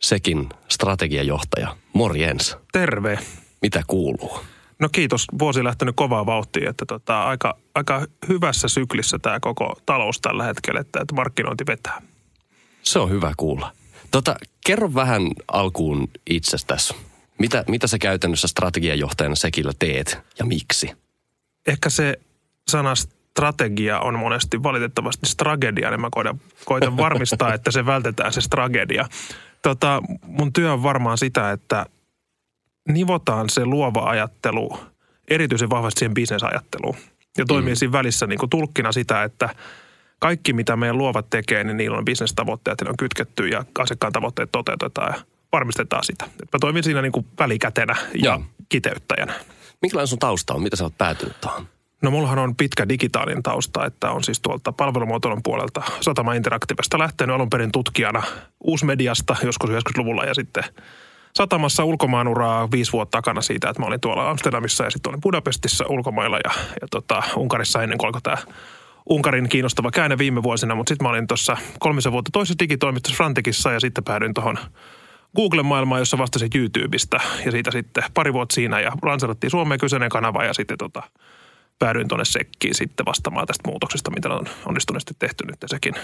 sekin strategiajohtaja. Morjens. Terve. Mitä kuuluu? No kiitos. Vuosi lähtenyt kovaa vauhtia, että tota, aika, aika hyvässä syklissä tämä koko talous tällä hetkellä, että, että markkinointi vetää. Se on hyvä kuulla. Tota, kerro vähän alkuun itsestäsi. Mitä, mitä sä käytännössä strategiajohtajana Sekillä teet ja miksi? Ehkä se sana strategia on monesti valitettavasti stragedia, niin mä koitan, koitan varmistaa, että se vältetään se stragedia. Tota, mun työ on varmaan sitä, että nivotaan se luova ajattelu erityisen vahvasti siihen bisnesajatteluun. Ja toimii mm. siinä välissä niin kuin tulkkina sitä, että kaikki mitä meidän luovat tekee, niin niillä on bisnestavoitteet, ne on kytketty ja asiakkaan tavoitteet toteutetaan ja varmistetaan sitä. Mä toimin siinä niin kuin välikätenä ja, ja kiteyttäjänä. Minkälainen sun tausta on? Mitä sä oot päätynyt tuohon? No mullahan on pitkä digitaalinen tausta, että on siis tuolta palvelumuotoilun puolelta Satama Interaktivesta lähtenyt alun perin tutkijana uusmediasta joskus 90-luvulla ja sitten satamassa ulkomaanuraa viisi vuotta takana siitä, että mä olin tuolla Amsterdamissa ja sitten olin Budapestissa ulkomailla ja, ja tota, Unkarissa ennen kuin alkoi tämä Unkarin kiinnostava käänne viime vuosina, mutta sitten mä olin tuossa kolmisen vuotta toisessa digitoimistossa Frantikissa ja sitten päädyin tuohon Google-maailmaan, jossa vastasin YouTubesta. Ja siitä sitten pari vuotta siinä ja lanserattiin Suomeen kyseinen kanava ja sitten tota, päädyin tuonne Sekkiin sitten vastaamaan tästä muutoksesta, mitä on onnistuneesti tehty nyt ja sekin,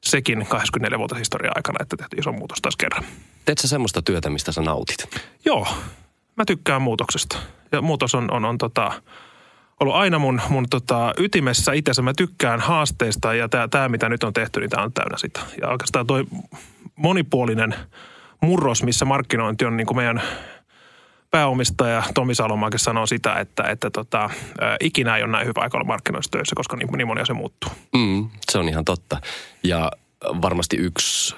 sekin 24 vuotta historian aikana, että tehtiin iso muutos taas kerran. Teet sä semmoista työtä, mistä sä nautit? Joo, mä tykkään muutoksesta. Ja muutos on, on, on tota, ollut aina mun, mun tota, ytimessä itse. Mä tykkään haasteista ja tämä, mitä nyt on tehty, niin tämä on täynnä sitä. Ja oikeastaan toi monipuolinen murros, missä markkinointi on niin kuin meidän pääomistaja Tomi Salomaakin sanoo sitä, että, että tota, ikinä ei ole näin hyvä aika olla markkinoissa töissä, koska niin, niin moni asia muuttuu. Mm, se on ihan totta. Ja varmasti yksi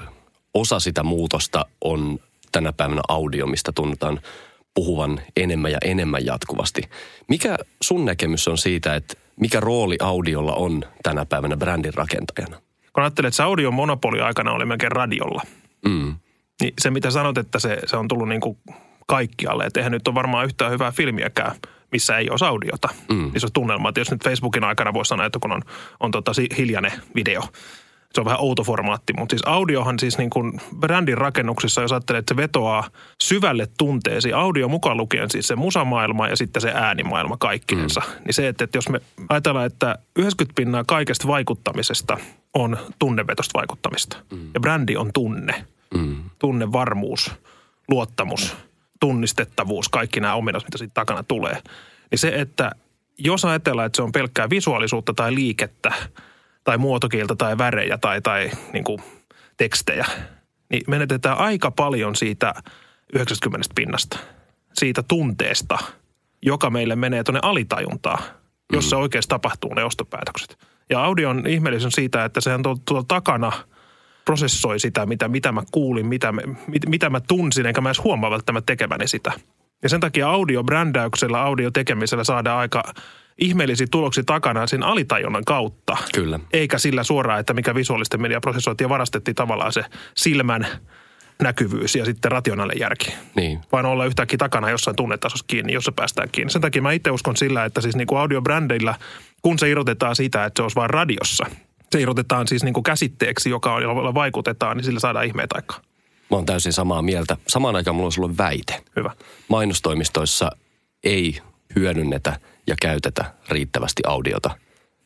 osa sitä muutosta on tänä päivänä audio, mistä tunnetaan puhuvan enemmän ja enemmän jatkuvasti. Mikä sun näkemys on siitä, että mikä rooli audiolla on tänä päivänä brändin rakentajana? Kun ajattelet, että se audion monopoli aikana oli melkein radiolla, mm. niin se mitä sanot, että se, se on tullut niin kuin kaikkialle. Että eihän nyt ole varmaan yhtään hyvää filmiäkään, missä ei ole audiota. Mm. Niin se on tunnelma. Että jos nyt Facebookin aikana voisi sanoa, että kun on, on tota hiljainen video, se on vähän outo formaatti, mutta siis audiohan siis niin kuin brändin rakennuksessa, jos ajattelee, että se vetoaa syvälle tunteesi, audio mukaan lukien siis se musamaailma ja sitten se äänimaailma kaikkinensa. Mm. Niin se, että, että jos me ajatellaan, että 90 pinnaa kaikesta vaikuttamisesta on tunnevetosta vaikuttamista. Mm. Ja brändi on tunne. Mm. Tunnevarmuus, luottamus, tunnistettavuus, kaikki nämä ominaisuudet, mitä siitä takana tulee. Niin se, että jos ajatellaan, että se on pelkkää visuaalisuutta tai liikettä – tai muotokieltä tai värejä tai, tai niin kuin tekstejä, niin menetetään aika paljon siitä 90 pinnasta, siitä tunteesta, joka meille menee tuonne alitajuntaan, jossa mm. oikeasti tapahtuu ne ostopäätökset. Ja audion ihmeellisen siitä, että sehän tuolla, tuolla takana prosessoi sitä, mitä, mitä mä kuulin, mitä, mit, mitä mä tunsin, enkä mä edes huomaa välttämättä tekeväni sitä. Ja sen takia audiobrändäyksellä, audiotekemisellä saadaan aika ihmeellisiä tuloksia takana sen alitajunnan kautta. Kyllä. Eikä sillä suoraan, että mikä visuaalisten media prosessoitiin ja varastettiin tavallaan se silmän näkyvyys ja sitten rationaalinen järki. Niin. Vaan olla yhtäkkiä takana jossain tunnetasossa kiinni, jossa päästään kiinni. Sen takia mä itse uskon sillä, että siis niin kuin audiobrändillä, kun se irrotetaan siitä, että se olisi vain radiossa, se irrotetaan siis niin kuin käsitteeksi, joka on, jolla vaikutetaan, niin sillä saadaan ihmeet aikaan. Mä oon täysin samaa mieltä. Samaan aikaan mulla on sulle väite. Hyvä. Mainostoimistoissa ei hyödynnetä ja käytetä riittävästi audiota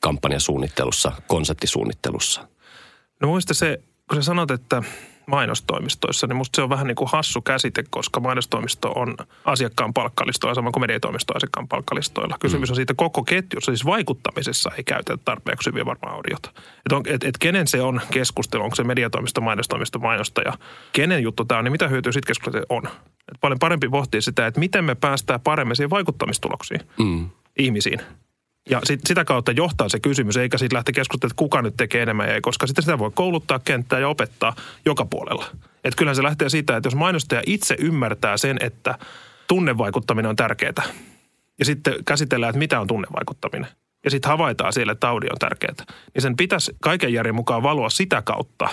kampanjasuunnittelussa, konseptisuunnittelussa? No muista se, kun sä sanot, että mainostoimistoissa, niin musta se on vähän niin kuin hassu käsite, koska mainostoimisto on asiakkaan palkkalistoilla, sama kuin mediatoimisto on asiakkaan palkkalistoilla. Kysymys mm. on siitä koko ketjussa, siis vaikuttamisessa ei käytetä tarpeeksi hyviä varmaan audiota. Että et, et kenen se on keskustelu, onko se mediatoimisto, mainostoimisto, mainostaja, kenen juttu tämä on, niin mitä hyötyä siitä keskustelusta on. Et paljon parempi pohtia sitä, että miten me päästään paremmin siihen vaikuttamistuloksiin. Mm ihmisiin. Ja sit, sitä kautta johtaa se kysymys, eikä sitten lähteä keskustelemaan, että kuka nyt tekee enemmän ei, koska sitten sitä voi kouluttaa kenttää ja opettaa joka puolella. Että kyllähän se lähtee siitä, että jos mainostaja itse ymmärtää sen, että tunnevaikuttaminen on tärkeää. Ja sitten käsitellään, että mitä on tunnevaikuttaminen. Ja sitten havaitaan siellä, että audio on tärkeää. Niin sen pitäisi kaiken järjen mukaan valua sitä kautta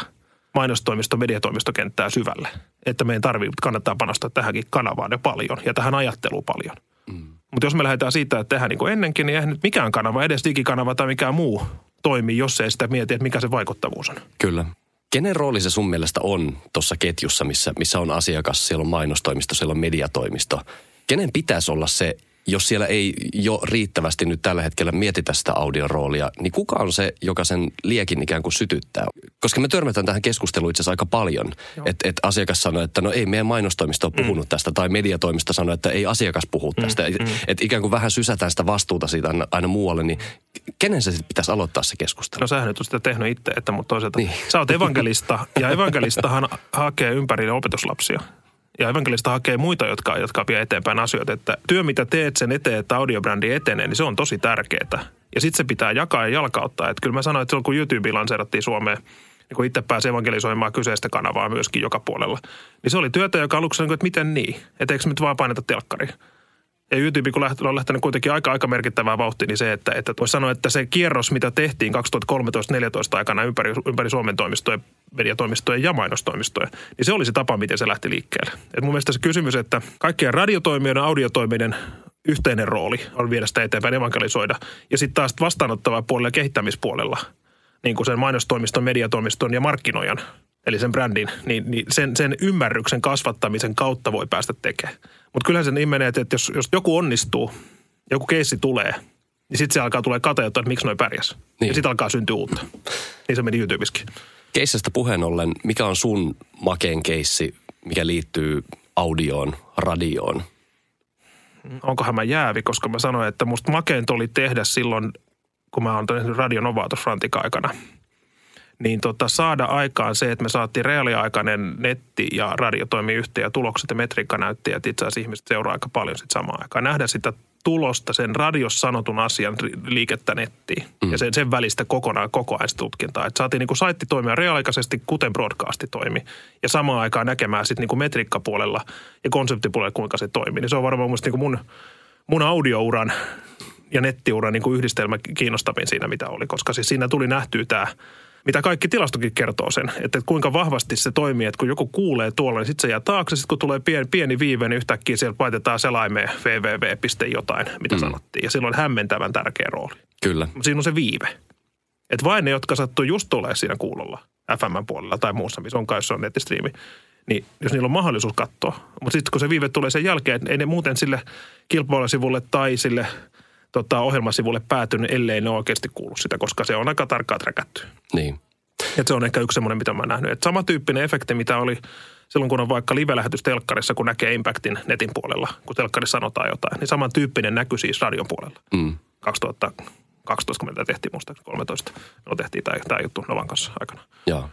mainostoimisto, mediatoimistokenttää syvälle. Että meidän tarvii, kannattaa panostaa tähänkin kanavaan ja paljon ja tähän ajatteluun paljon. Mm. Mutta jos me lähdetään siitä, että tehdään niin kuin ennenkin, niin eihän nyt mikään kanava, edes digikanava tai mikään muu toimi, jos ei sitä mieti, että mikä se vaikuttavuus on. Kyllä. Kenen rooli se sun mielestä on tuossa ketjussa, missä, missä on asiakas, siellä on mainostoimisto, siellä on mediatoimisto? Kenen pitäisi olla se jos siellä ei jo riittävästi nyt tällä hetkellä mietitä sitä audion roolia, niin kuka on se, joka sen liekin ikään kuin sytyttää? Koska me törmätään tähän keskusteluun itse asiassa aika paljon. Että et asiakas sanoo, että no ei meidän mainostoimisto ole puhunut mm. tästä, tai mediatoimisto sanoo, että ei asiakas puhu mm. tästä. Mm. Että ikään kuin vähän sysätään sitä vastuuta siitä aina, aina muualle, niin kenen se sitten pitäisi aloittaa se keskustelu? No sähän nyt on sitä tehnyt itse, että mutta toisaalta niin. sä oot evankelista, ja evankelistahan hakee ympärille opetuslapsia ja evankelista hakee muita, jotka, jotka vie eteenpäin asioita. Että työ, mitä teet sen eteen, että audiobrändi etenee, niin se on tosi tärkeää. Ja sitten se pitää jakaa ja jalkauttaa. Että kyllä mä sanoin, että silloin kun YouTube lanseerattiin Suomeen, niin kun itse pääsi evangelisoimaan kyseistä kanavaa myöskin joka puolella, niin se oli työtä, joka aluksi että miten niin? Että eikö nyt vaan paineta telkkariin? Ja YouTube, kun on lähtenyt kuitenkin aika, aika merkittävää vauhtia, niin se, että, että voisi sanoa, että se kierros, mitä tehtiin 2013-2014 aikana ympäri, ympäri Suomen toimistojen, mediatoimistojen ja mainostoimistojen, niin se oli se tapa, miten se lähti liikkeelle. Et mun mielestä se kysymys, että kaikkien radiotoimijoiden, audiotoimijoiden yhteinen rooli on viedä sitä eteenpäin, evankelisoida. Ja sitten taas vastaanottavaa puolella ja kehittämispuolella, niin kuin sen mainostoimiston, mediatoimiston ja markkinoijan, eli sen brändin, niin, niin sen, sen ymmärryksen kasvattamisen kautta voi päästä tekemään. Mutta kyllähän sen menee, että jos, jos joku onnistuu, joku keissi tulee, niin sitten se alkaa tulee kateutta, että miksi noin pärjäs. Niin. Ja sitten alkaa syntyä uutta. Niin se meni YouTubeskin. Keissistä puheen ollen, mikä on sun makeen keissi, mikä liittyy audioon, radioon? Onkohan mä jäävi, koska mä sanoin, että musta makeinta oli tehdä silloin, kun mä oon tehnyt Radio Novatus aikana – niin tota, saada aikaan se, että me saatiin reaaliaikainen netti ja radio toimii yhteen ja tulokset ja metriikka näytti, että itse asiassa ihmiset seuraa aika paljon sitten samaan aikaan. Nähdä sitä tulosta, sen radios sanotun asian liikettä nettiin mm. ja sen, sen välistä kokonaan koko ajan tutkintaa. Että saatiin niin saitti toimia reaaliaikaisesti, kuten broadcasti toimi. Ja samaan aikaan näkemään sitten niin metriikkapuolella ja konseptipuolella, kuinka se toimii. Niin se on varmaan musta niin mun, mun audiouran ja nettiuran niin yhdistelmä kiinnostavin siinä, mitä oli. Koska siis siinä tuli nähtyä tämä – mitä kaikki tilastokin kertoo sen, että kuinka vahvasti se toimii, että kun joku kuulee tuolla, niin sitten se jää taakse, sitten kun tulee pieni, pieni viive, niin yhtäkkiä sieltä laitetaan selaimeen www. jotain, mitä mm. sanottiin. Ja silloin hämmentävän tärkeä rooli. Kyllä. Siinä on se viive. Että vain ne, jotka sattuu just tulee siinä kuulolla, FM-puolella tai muussa, missä on kai se on nettistriimi, niin jos niillä on mahdollisuus katsoa. Mutta sitten kun se viive tulee sen jälkeen, ei ne muuten sille kilpailasivulle tai sille – tota, ohjelmasivulle päätynyt, ellei ne oikeasti kuulu sitä, koska se on aika tarkkaa träkätty. Niin. Et se on ehkä yksi semmoinen, mitä mä oon nähnyt. Et samantyyppinen efekti, mitä oli silloin, kun on vaikka live-lähetys telkkarissa, kun näkee Impactin netin puolella, kun telkkarissa sanotaan jotain, niin samantyyppinen näkyy siis radion puolella. Mm. 2012, kun tehtiin musta 13, no tehtiin tämä, tämä juttu Novan kanssa aikana. Joo.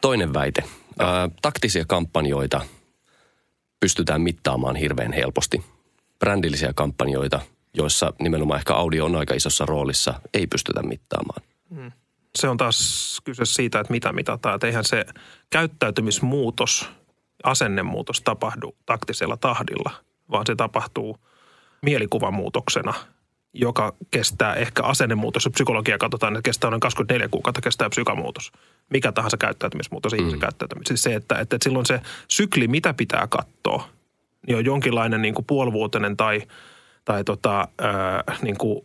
Toinen väite. Ää, taktisia kampanjoita pystytään mittaamaan hirveän helposti. Brändillisiä kampanjoita – joissa nimenomaan ehkä audio on aika isossa roolissa, ei pystytä mittaamaan. Hmm. Se on taas kyse siitä, että mitä mitataan. Että eihän se käyttäytymismuutos, asennemuutos tapahdu taktisella tahdilla, vaan se tapahtuu mielikuvamuutoksena, joka kestää ehkä asennemuutos. Ja psykologia katsotaan, että kestää noin 24 kuukautta kestää psykamuutos. Mikä tahansa käyttäytymismuutos, mm. ihmisen käyttäytymis. Siis se, että, että silloin se sykli, mitä pitää katsoa, niin on jonkinlainen niin kuin puolivuotinen tai – tai tota, ää, niin kuin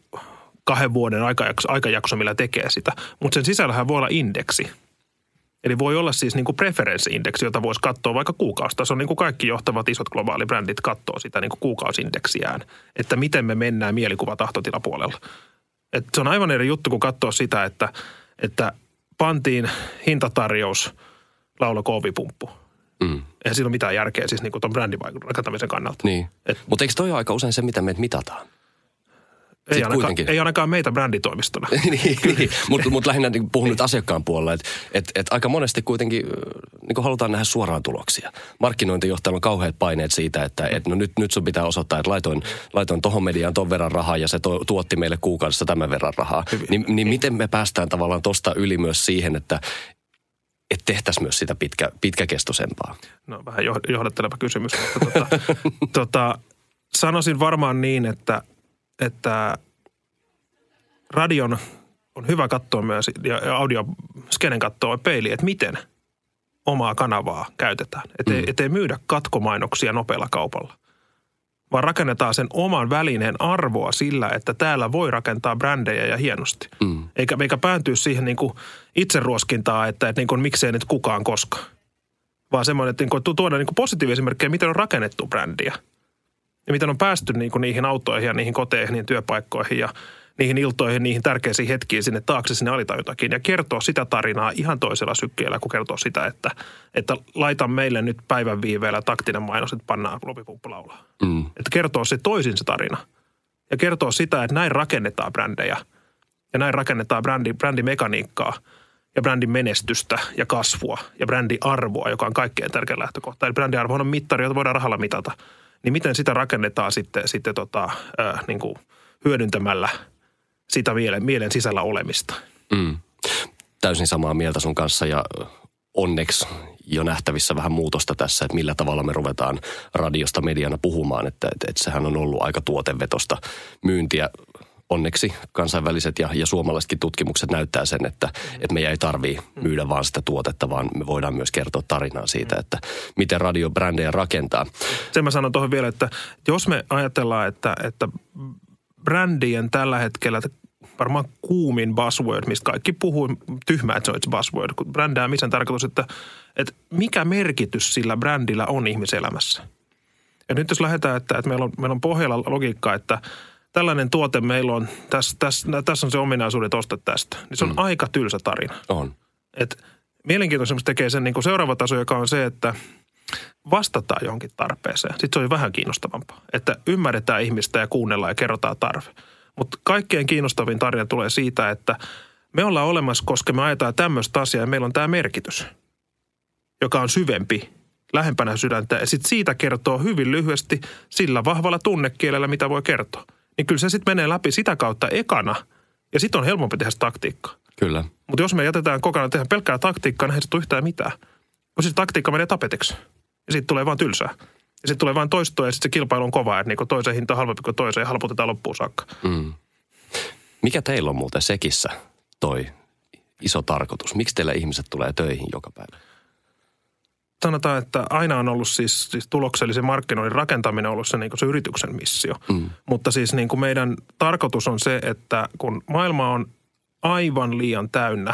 kahden vuoden aikajakso, aikajakso, millä tekee sitä. Mutta sen sisällähän voi olla indeksi. Eli voi olla siis niin kuin preference-indeksi, jota voisi katsoa vaikka kuukausitason, niin kuin kaikki johtavat isot globaalibrändit katsoo sitä niin kuin kuukausindeksiään, että miten me mennään mielikuva tahtotilapuolella. Et se on aivan eri juttu, kun katsoo sitä, että, että pantiin hintatarjous laula koovipumppu – Mm. Eihän siinä ole mitään järkeä siis niin tuon brändin rakentamisen kannalta. Niin. Mutta eikö toi aika usein se, mitä me mitataan? Ei ainakaan, ei ainakaan meitä bränditoimistona. niin, niin. mutta mut lähinnä niin puhun nyt asiakkaan puolella, että et, et aika monesti kuitenkin niin halutaan nähdä suoraan tuloksia. Markkinointijohtajalla on kauheat paineet siitä, että et no nyt, nyt sun pitää osoittaa, että laitoin, laitoin tohon mediaan ton verran rahaa ja se to, tuotti meille kuukaudessa tämän verran rahaa. Hyvin. Niin, niin miten me päästään tavallaan tosta yli myös siihen, että että tehtäisiin myös sitä pitkä, pitkäkestoisempaa? No vähän johdatteleva kysymys, mutta tota, tota, sanoisin varmaan niin, että, että radion on hyvä katsoa myös, ja audio skenen katsoa peiliin, että miten omaa kanavaa käytetään. Että mm. ei myydä katkomainoksia nopealla kaupalla, vaan rakennetaan sen oman välineen arvoa sillä, että täällä voi rakentaa brändejä ja hienosti. Mm. Eikä, eikä päätyä siihen niin kuin itseruoskintaan, että, että niin kuin, miksei nyt kukaan koskaan. Vaan semmoinen, että niin kuin, tuoda niin kuin positiivisia esimerkkejä, miten on rakennettu brändiä. Ja miten on päästy niin kuin niihin autoihin ja niihin koteihin, niihin työpaikkoihin ja – niihin iltoihin, niihin tärkeisiin hetkiin sinne taakse, sinne alitajuntakin ja kertoo sitä tarinaa ihan toisella sykkeellä, kun kertoo sitä, että, että laita meille nyt päivän viiveellä taktinen mainos, että pannaan lupipumppu laulaa. Mm. Että kertoo se toisin se tarina ja kertoo sitä, että näin rakennetaan brändejä ja näin rakennetaan brändi, brändimekaniikkaa ja brändin menestystä ja kasvua ja brändiarvoa, joka on kaikkein tärkein lähtökohta. Eli brändiarvo on mittari, jota voidaan rahalla mitata. Niin miten sitä rakennetaan sitten, sitten tota, äh, niin kuin hyödyntämällä – sitä mielen, mielen sisällä olemista. Mm. Täysin samaa mieltä sun kanssa ja onneksi jo nähtävissä vähän muutosta tässä, että millä tavalla me ruvetaan radiosta mediana puhumaan, että, että, että sehän on ollut aika tuotevetosta myyntiä. Onneksi kansainväliset ja, ja suomalaisetkin tutkimukset näyttää sen, että, että meidän ei tarvii myydä vaan sitä tuotetta, vaan me voidaan myös kertoa tarinaa siitä, että miten radiobrändejä rakentaa. Sen mä sanon tuohon vielä, että jos me ajatellaan, että, että brändien tällä hetkellä varmaan kuumin buzzword, mistä kaikki puhuu, tyhmää, että se on buzzword, kun brändäämisen tarkoitus, että, että mikä merkitys sillä brändillä on ihmiselämässä. Ja nyt jos lähdetään, että, että meillä, on, meillä on pohjalla logiikka, että tällainen tuote meillä on, tässä, tässä, tässä on se ominaisuudet, osta tästä, niin se on mm. aika tylsä tarina. On. Et mielenkiintoisesti tekee sen niin kuin seuraava taso, joka on se, että vastataan johonkin tarpeeseen. Sitten se on vähän kiinnostavampaa, että ymmärretään ihmistä ja kuunnellaan ja kerrotaan tarve. Mutta kaikkein kiinnostavin tarina tulee siitä, että me ollaan olemassa, koska me ajetaan tämmöistä asiaa ja meillä on tämä merkitys, joka on syvempi, lähempänä sydäntä. Ja sitten siitä kertoo hyvin lyhyesti sillä vahvalla tunnekielellä, mitä voi kertoa. Niin kyllä se sitten menee läpi sitä kautta ekana ja sitten on helpompi tehdä taktiikkaa. Kyllä. Mutta jos me jätetään kokonaan tehdä pelkkää taktiikkaa, niin ei se yhtään mitään. Kun siis taktiikka menee tapeteksi. Ja sitten tulee vaan tylsää. Ja sitten tulee vain toistoa ja sitten se kilpailu on kova, että niin toisen hinta on halvempi kuin toisen ja halputetaan loppuun saakka. Mm. Mikä teillä on muuten sekissä toi iso tarkoitus? Miksi teillä ihmiset tulee töihin joka päivä? Sanotaan, että aina on ollut siis, siis tuloksellisen markkinoinnin rakentaminen on ollut se, niin se yrityksen missio. Mm. Mutta siis niin kuin meidän tarkoitus on se, että kun maailma on aivan liian täynnä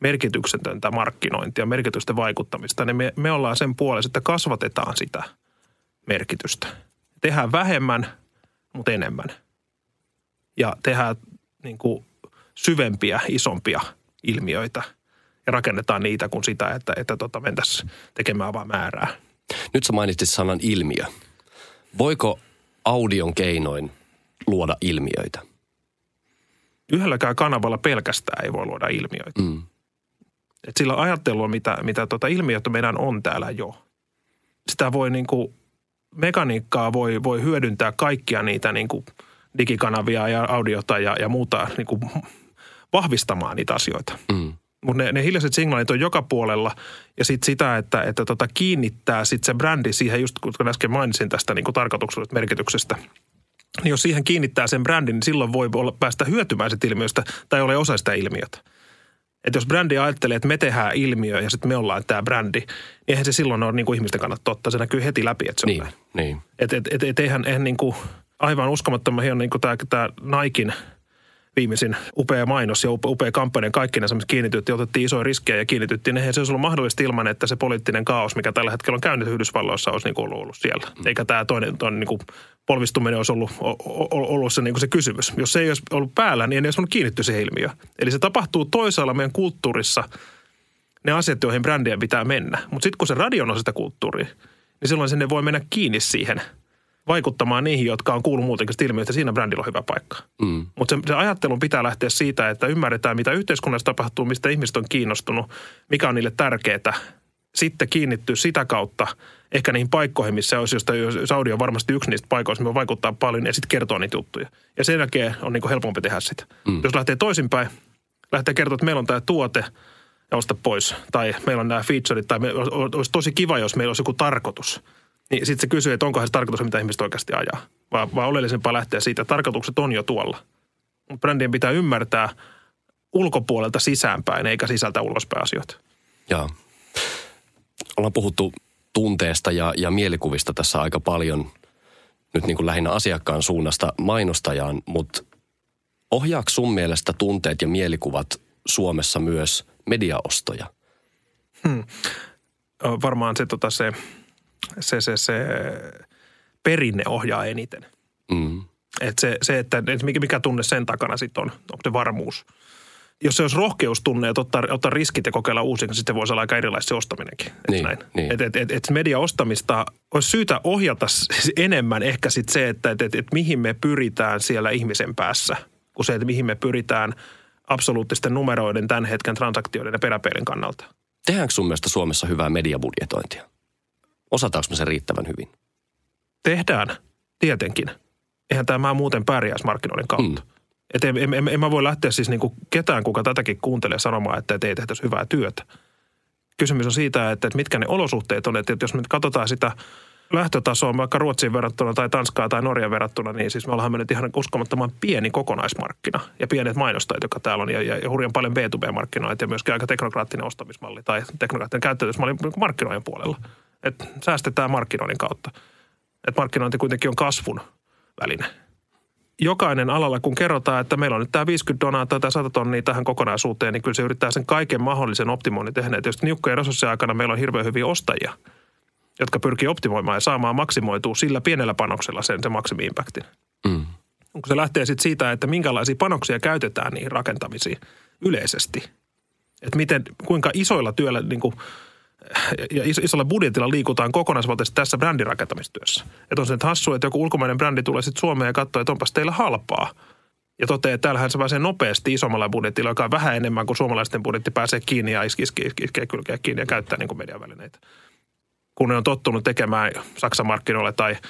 merkityksetöntä markkinointia, merkitysten vaikuttamista, niin me, me ollaan sen puolesta, että kasvatetaan sitä – merkitystä. Tehdään vähemmän, mutta enemmän. Ja tehdään niin kuin syvempiä, isompia ilmiöitä ja rakennetaan niitä kuin sitä, että, että tota mentäisiin tekemään vaan määrää. Nyt sä mainitsit sanan ilmiö. Voiko audion keinoin luoda ilmiöitä? Yhdelläkään kanavalla pelkästään ei voi luoda ilmiöitä. Mm. Et sillä ajattelua, mitä, mitä tota ilmiöitä meidän on täällä jo. Sitä voi niin kuin mekaniikkaa voi, voi hyödyntää kaikkia niitä niin kuin digikanavia ja audiota ja, ja muuta niin kuin vahvistamaan niitä asioita. Mm. Mutta ne, ne hiljaiset signaalit on joka puolella ja sitten sitä, että, että tota kiinnittää sit se brändi siihen, just kun äsken mainitsin tästä niin tarkoituksellisesta merkityksestä, niin jos siihen kiinnittää sen brändin, niin silloin voi olla, päästä hyötymään sitä ilmiöstä tai ole osa sitä ilmiötä. Että jos brändi ajattelee, että me tehdään ilmiö ja sitten me ollaan tämä brändi, niin eihän se silloin ole niin kuin ihmisten kannalta totta. Se näkyy heti läpi, että se niin, on Niin. Että et, et, et, eihän, eihän niin kuin, aivan uskomattoman hieno niin kuin tämä, tämä Naikin viimeisin upea mainos ja upea, upea kampanja kaikki näissä kiinnityttiin, otettiin isoja riskejä ja kiinnityttiin. Eihän se olisi ollut mahdollista ilman, että se poliittinen kaos, mikä tällä hetkellä on käynyt Yhdysvalloissa, olisi niin kuin ollut siellä. Mm. Eikä tämä toinen, toinen niin kuin polvistuminen olisi ollut, ollut se, niin kuin se kysymys. Jos se ei olisi ollut päällä, niin ei olisi ollut kiinnitty se ilmiö. Eli se tapahtuu toisaalla meidän kulttuurissa ne asiat, joihin brändien pitää mennä. Mutta sitten kun se radio on sitä kulttuuria, niin silloin sinne voi mennä kiinni siihen vaikuttamaan niihin, jotka on kuullut muutenkin sitä ilmiötä. Siinä brändillä on hyvä paikka. Mm. Mutta se, se ajattelun pitää lähteä siitä, että ymmärretään, mitä yhteiskunnassa tapahtuu, mistä ihmiset on kiinnostunut, mikä on niille tärkeää. Sitten kiinnittyy sitä kautta – ehkä niihin paikkoihin, missä olisi, josta Saudi on varmasti yksi niistä paikoista, missä vaikuttaa paljon ja sitten kertoo niitä juttuja. Ja sen jälkeen on niin helpompi tehdä sitä. Mm. Jos lähtee toisinpäin, lähtee kertoa, että meillä on tämä tuote, ja osta pois. Tai meillä on nämä featureit, tai me, olisi tosi kiva, jos meillä olisi joku tarkoitus. Niin sitten se kysyy, että onko se tarkoitus, mitä ihmiset oikeasti ajaa. Vaan, vaan oleellisempaa lähteä siitä, että tarkoitukset on jo tuolla. Brändien pitää ymmärtää ulkopuolelta sisäänpäin, eikä sisältä ulospäin asioita. Joo. Ollaan puhuttu tunteesta ja, ja mielikuvista tässä aika paljon nyt niin kuin lähinnä asiakkaan suunnasta mainostajaan, mutta ohjaako sun mielestä tunteet ja mielikuvat Suomessa myös mediaostoja? Hmm. Varmaan se, tota, se, se, se, se perinne ohjaa eniten. Mm. Et se, se, että et mikä, mikä tunne sen takana sitten on, onko se varmuus – jos se olisi rohkeustunne, että ottaa, ottaa riskit ja kokeilla uusia, niin sitten voisi olla aika erilaista se ostaminenkin. Niin, näin. Niin. Et, et, et, et media ostamista olisi syytä ohjata enemmän ehkä sit se, että et, et, et mihin me pyritään siellä ihmisen päässä, kuin se, että mihin me pyritään absoluuttisten numeroiden, tämän hetken transaktioiden ja peräpeilin kannalta. Tehdäänkö sun mielestä Suomessa hyvää mediabudjetointia? Osataanko me sen riittävän hyvin? Tehdään, tietenkin. Eihän tämä muuten pärjäisi markkinoiden kautta. Mm. Että en, en, en, en mä voi lähteä siis niin kuin ketään, kuka tätäkin kuuntelee sanomaan, että ei tehtäisi hyvää työtä. Kysymys on siitä, että, että mitkä ne olosuhteet on. Että jos me katsotaan sitä lähtötasoa vaikka Ruotsiin verrattuna tai Tanskaa tai Norjan verrattuna, niin siis me ollaan nyt ihan uskomattoman pieni kokonaismarkkina ja pienet mainostajat, jotka täällä on ja, ja, ja hurjan paljon B2B-markkinoita ja myöskin aika teknokraattinen ostamismalli tai teknokraattinen käyttäytymismalli markkinoiden puolella. Että säästetään markkinoinnin kautta. Että markkinointi kuitenkin on kasvun väline jokainen alalla, kun kerrotaan, että meillä on nyt tämä 50 donaa tai 100 tonnia tähän kokonaisuuteen, niin kyllä se yrittää sen kaiken mahdollisen optimoinnin tehdä. Että jos niukkojen resurssien aikana meillä on hirveän hyviä ostajia, jotka pyrkii optimoimaan ja saamaan maksimoitua sillä pienellä panoksella sen, sen maksimi-impactin. Mm. Kun se lähtee sitten siitä, että minkälaisia panoksia käytetään niihin rakentamisiin yleisesti. Että miten, kuinka isoilla työllä niin kuin – ja isolla budjetilla liikutaan kokonaisvaltaisesti tässä brändin rakentamistyössä. Että on se että hassu, että joku ulkomainen brändi tulee sitten Suomeen ja katsoo, että onpas teillä halpaa. Ja toteaa, että täällähän se pääsee nopeasti isommalla budjetilla, joka on vähän enemmän kuin suomalaisten budjetti pääsee kiinni ja iskee, iske, iske, iske kylkeä kiinni ja käyttää niin kuin median välineitä. Kun ne on tottunut tekemään Saksan markkinoille tai –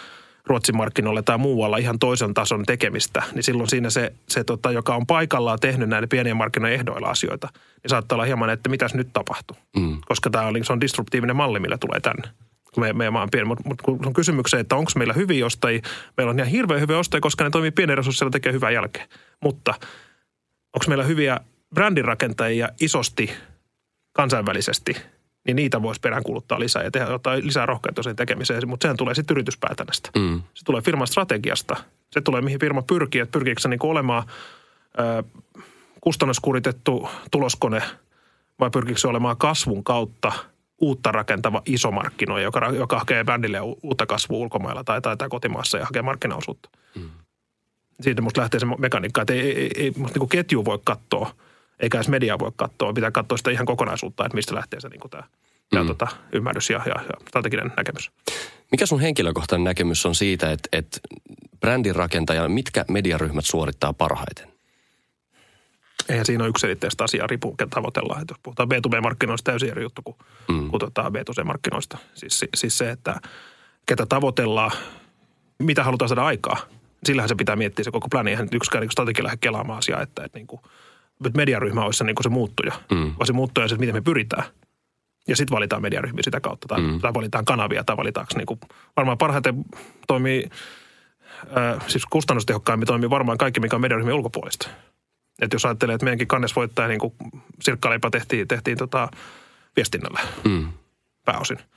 Ruotsin markkinoille tai muualla ihan toisen tason tekemistä, niin silloin siinä se, se tota, joka on paikallaan tehnyt näiden pienien markkinoiden ehdoilla asioita, niin saattaa olla hieman, että mitäs nyt tapahtuu. Mm. Koska tämä on, se on disruptiivinen malli, millä tulee tänne kun me, meidän maa on pieni. Mutta mut, kun on kysymykseen, että onko meillä hyviä ostajia, meillä on ihan hirveän hyviä ostajia, koska ne toimii pienen resurssilla tekee hyvää jälkeen. Mutta onko meillä hyviä brändinrakentajia isosti kansainvälisesti – niin niitä voisi peräänkuluttaa lisää ja tehdä, ottaa lisää rohkeutta sen tekemiseen. Mutta sehän tulee sitten yrityspäätännästä. Mm. Se tulee firman strategiasta. Se tulee, mihin firma pyrkii. Että pyrkiikö se niin olemaan ö, kustannuskuritettu tuloskone vai pyrkiikö se olemaan kasvun kautta uutta rakentava iso markkinoija, joka, joka hakee bändille uutta kasvua ulkomailla tai, tai, tai kotimaassa ja hakee markkinaosuutta. Mm. Siitä musta lähtee se mekaniikka, että ei, ei, ei musta niin ketju voi katsoa – eikä edes media voi katsoa. Pitää katsoa sitä ihan kokonaisuutta, että mistä lähtee se niin kuin tämä, mm. tämä tota, ymmärrys ja, ja, ja strateginen näkemys. Mikä sun henkilökohtainen näkemys on siitä, että, että brändin rakentaja, mitkä mediaryhmät suorittaa parhaiten? Eihän siinä ole yksilitteistä asiaa, riippuu tavoitellaan. Että jos puhutaan B2B-markkinoista, täysin eri juttu kuin, mm. kuin tota B2C-markkinoista. Siis, siis se, että ketä tavoitellaan, mitä halutaan saada aikaa. Sillähän se pitää miettiä se koko pläni. Eihän yksikään niin strategia lähde kelaamaan asiaa, että, että niin kuin – mediaryhmä olisi se, niin se muuttuja, mm. vaan se muuttuja se, miten me pyritään. Ja sitten valitaan mediaryhmiä sitä kautta, tai, mm. tai valitaan kanavia, tai valitaanko niin kuin, varmaan parhaiten toimii, äh, siis kustannustehokkaimmin toimii varmaan kaikki, mikä on mediaryhmien ulkopuolista. Että jos ajattelee, että meidänkin kannesvoittaja, niin kuin sirkkaleipä tehtiin, tehtiin tota viestinnällä mm. pääosin –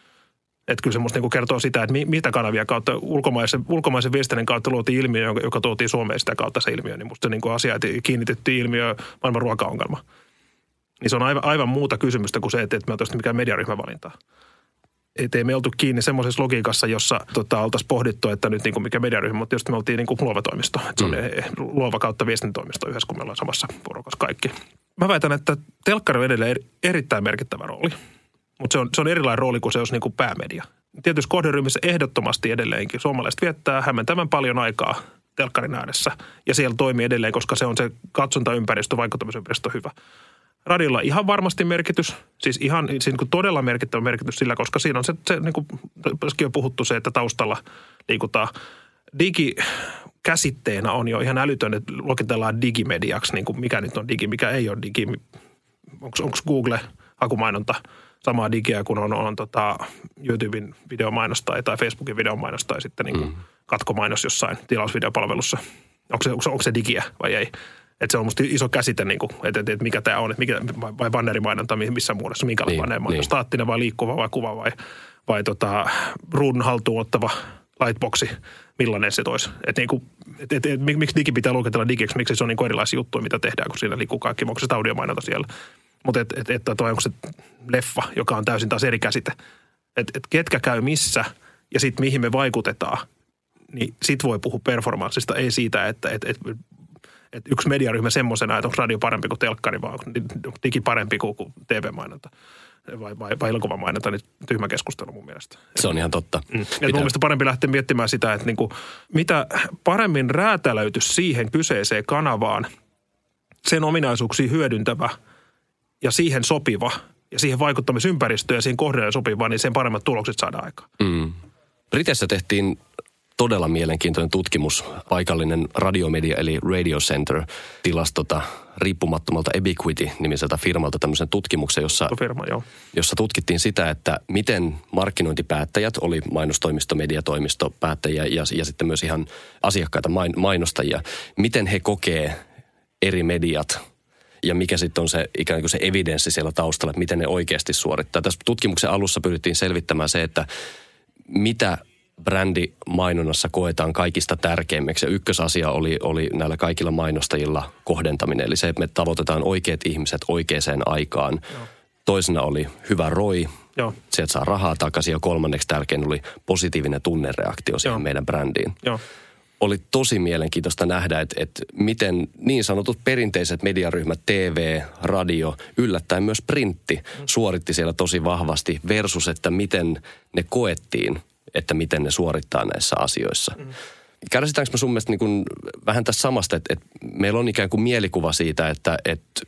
että kyllä se musta niin kertoo sitä, että mitä kanavia kautta ulkomaisen, ulkomaisen viestinnän kautta luotiin ilmiö, joka, joka tuotiin Suomeen sitä kautta se ilmiö. Niin musta se niin asia, että kiinnitettiin ilmiö maailman ruokaongelma. Niin se on aivan, aivan muuta kysymystä kuin se, että, että me oltaisiin mikään mediaryhmävalintaa. Että ei me oltu kiinni semmoisessa logiikassa, jossa tota, oltaisiin pohdittu, että nyt niin kuin mikä mediaryhmä, mutta just me oltiin niin kuin luova toimisto. Että se on mm. luova kautta viestintätoimisto yhdessä, kun me ollaan samassa porukassa kaikki. Mä väitän, että telkkari on edelleen erittäin merkittävä rooli – mutta se on, se on erilainen rooli kuin se olisi niin kuin päämedia. Tietysti kohderyhmissä ehdottomasti edelleenkin suomalaiset viettää hämmentävän paljon aikaa telkkarin ääressä. Ja siellä toimii edelleen, koska se on se katsontaympäristö, vaikuttamisympäristö hyvä. Radiolla ihan varmasti merkitys, siis ihan siis niin todella merkittävä merkitys sillä, koska siinä on se, se niin kuin on puhuttu se, että taustalla liikutaan. Digi käsitteenä on jo ihan älytön, että luokitellaan digimediaksi, niin kuin mikä nyt on digi, mikä ei ole digi. Onko Google – hakumainonta samaa digiä kuin on, on tota YouTuben videomainosta tai Facebookin videomainosta ja sitten niin kuin mm. katkomainos jossain tilausvideopalvelussa. Onko se, onko, se, onko se digiä vai ei? Että se on musta iso käsite, niin kuin, että, että, että mikä tämä on, että mikä, vai bannerimainonta missä muodossa, minkälainen niin, bannerimainonta, niin. staattinen vai liikkuva vai kuva vai, vai tota, ruudun haltuun ottava lightboxi, millainen se toisi. Että niin kuin, et, et, et, miksi digi pitää luokitella digiksi, miksi se on niin erilaisia juttuja, mitä tehdään, kun siinä liikkuu kaikki, onko se audiomainonta siellä. Mutta että et, et, toi onko se leffa, joka on täysin taas eri käsite. Että et ketkä käy missä ja sitten mihin me vaikutetaan, niin sit voi puhua performanssista, ei siitä, että et, et, et yksi mediaryhmä semmoisena, että onko radio parempi kuin telkkari, vai onko digi parempi kuin, kuin TV-mainonta vai, vai, vai elokuvamainonta, niin tyhmä keskustelu mun mielestä. Se on ihan totta. Mm. Pitää... mun mielestä parempi lähteä miettimään sitä, että niinku, mitä paremmin räätälöity siihen kyseiseen kanavaan, sen ominaisuuksia hyödyntävä ja siihen sopiva ja siihen vaikuttamisympäristöön ja siihen kohdelleen sopiva, niin sen paremmat tulokset saadaan aikaan. Mm. Briteissä tehtiin todella mielenkiintoinen tutkimus. Paikallinen radiomedia eli Radio Center tilasi tota riippumattomalta Ebiquity-nimiseltä firmalta tämmöisen tutkimuksen, jossa, Firma, joo. jossa tutkittiin sitä, että miten markkinointipäättäjät, oli mainostoimisto, mediatoimisto, päättäjiä ja, ja sitten myös ihan asiakkaita main, mainostajia, miten he kokee eri mediat ja mikä sitten on se ikään kuin se evidenssi siellä taustalla, että miten ne oikeasti suorittaa. Tässä tutkimuksen alussa pyrittiin selvittämään se, että mitä brändimainonnassa koetaan kaikista tärkeimmäksi. Ja ykkösasia oli, oli näillä kaikilla mainostajilla kohdentaminen. Eli se, että me tavoitetaan oikeat ihmiset oikeaan aikaan. Joo. Toisena oli hyvä roi, Joo. se, että saa rahaa takaisin. Ja kolmanneksi tärkein oli positiivinen tunnereaktio siihen Joo. meidän brändiin. Joo. Oli tosi mielenkiintoista nähdä, että, että miten niin sanotut perinteiset mediaryhmät, TV, radio, yllättäen myös printti, suoritti siellä tosi vahvasti versus, että miten ne koettiin – että miten ne suorittaa näissä asioissa. Mm. Kärsitäänkö me sun mielestä niin kuin vähän tässä samasta, että, että meillä on ikään kuin mielikuva siitä, että, että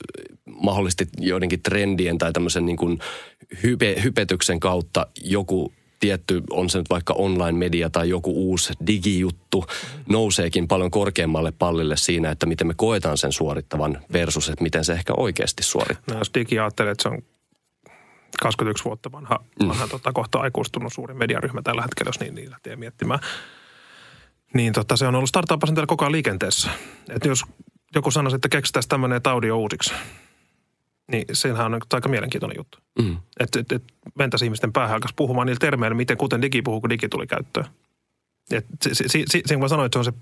mahdollisesti joidenkin trendien tai tämmöisen niin kuin hype, hypetyksen kautta joku tietty, on se nyt vaikka online-media tai joku uusi digijuttu, nouseekin paljon korkeammalle pallille siinä, että miten me koetaan sen suorittavan versus, että miten se ehkä oikeasti suorittaa. No, jos digi ajattelee, että se on 21 vuotta vanha, mm. vanha tota, kohta aikuistunut suuri mediaryhmä tällä hetkellä, jos niin, niin lähtee miettimään. Niin tota, se on ollut startup-asenteella koko ajan liikenteessä. Et jos joku sanoisi, että keksitään tämmöinen audio uusiksi, niin siinähän on aika mielenkiintoinen juttu. Mm. Että et, et mentäisiin ihmisten päähän alkaisi puhumaan niillä termeillä, miten kuten digi puhuu, kun digi tuli käyttöön. Et si, si, si, si, mä sanoin, että se on se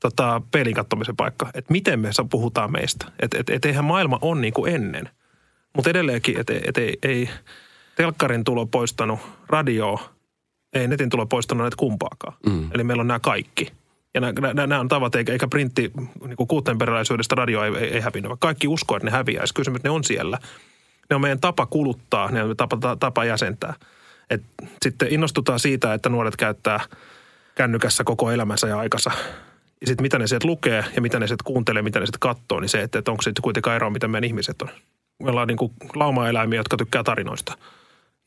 tota, peilin kattomisen paikka, että miten me puhutaan meistä. Että et, et eihän maailma ole niin kuin ennen – mutta edelleenkin, että et, ei, ei telkkarin tulo poistanut radioa, ei netin tulo poistanut näitä kumpaakaan. Mm. Eli meillä on nämä kaikki. Ja nämä, on tavat, eikä, eikä printti niin kuuteenperäisyydestä radio ei, ei, ei hävinnyt. Kaikki uskoo, että ne häviäisi. Kysymys, ne on siellä. Ne on meidän tapa kuluttaa, ne on tapa, tapa jäsentää. Et sitten innostutaan siitä, että nuoret käyttää kännykässä koko elämänsä ja aikansa. Ja sitten mitä ne sieltä lukee ja mitä ne sieltä kuuntelee, mitä ne sieltä katsoo, niin se, että, että onko se kuitenkaan eroa, mitä meidän ihmiset on me ollaan niin kuin laumaeläimiä, jotka tykkää tarinoista.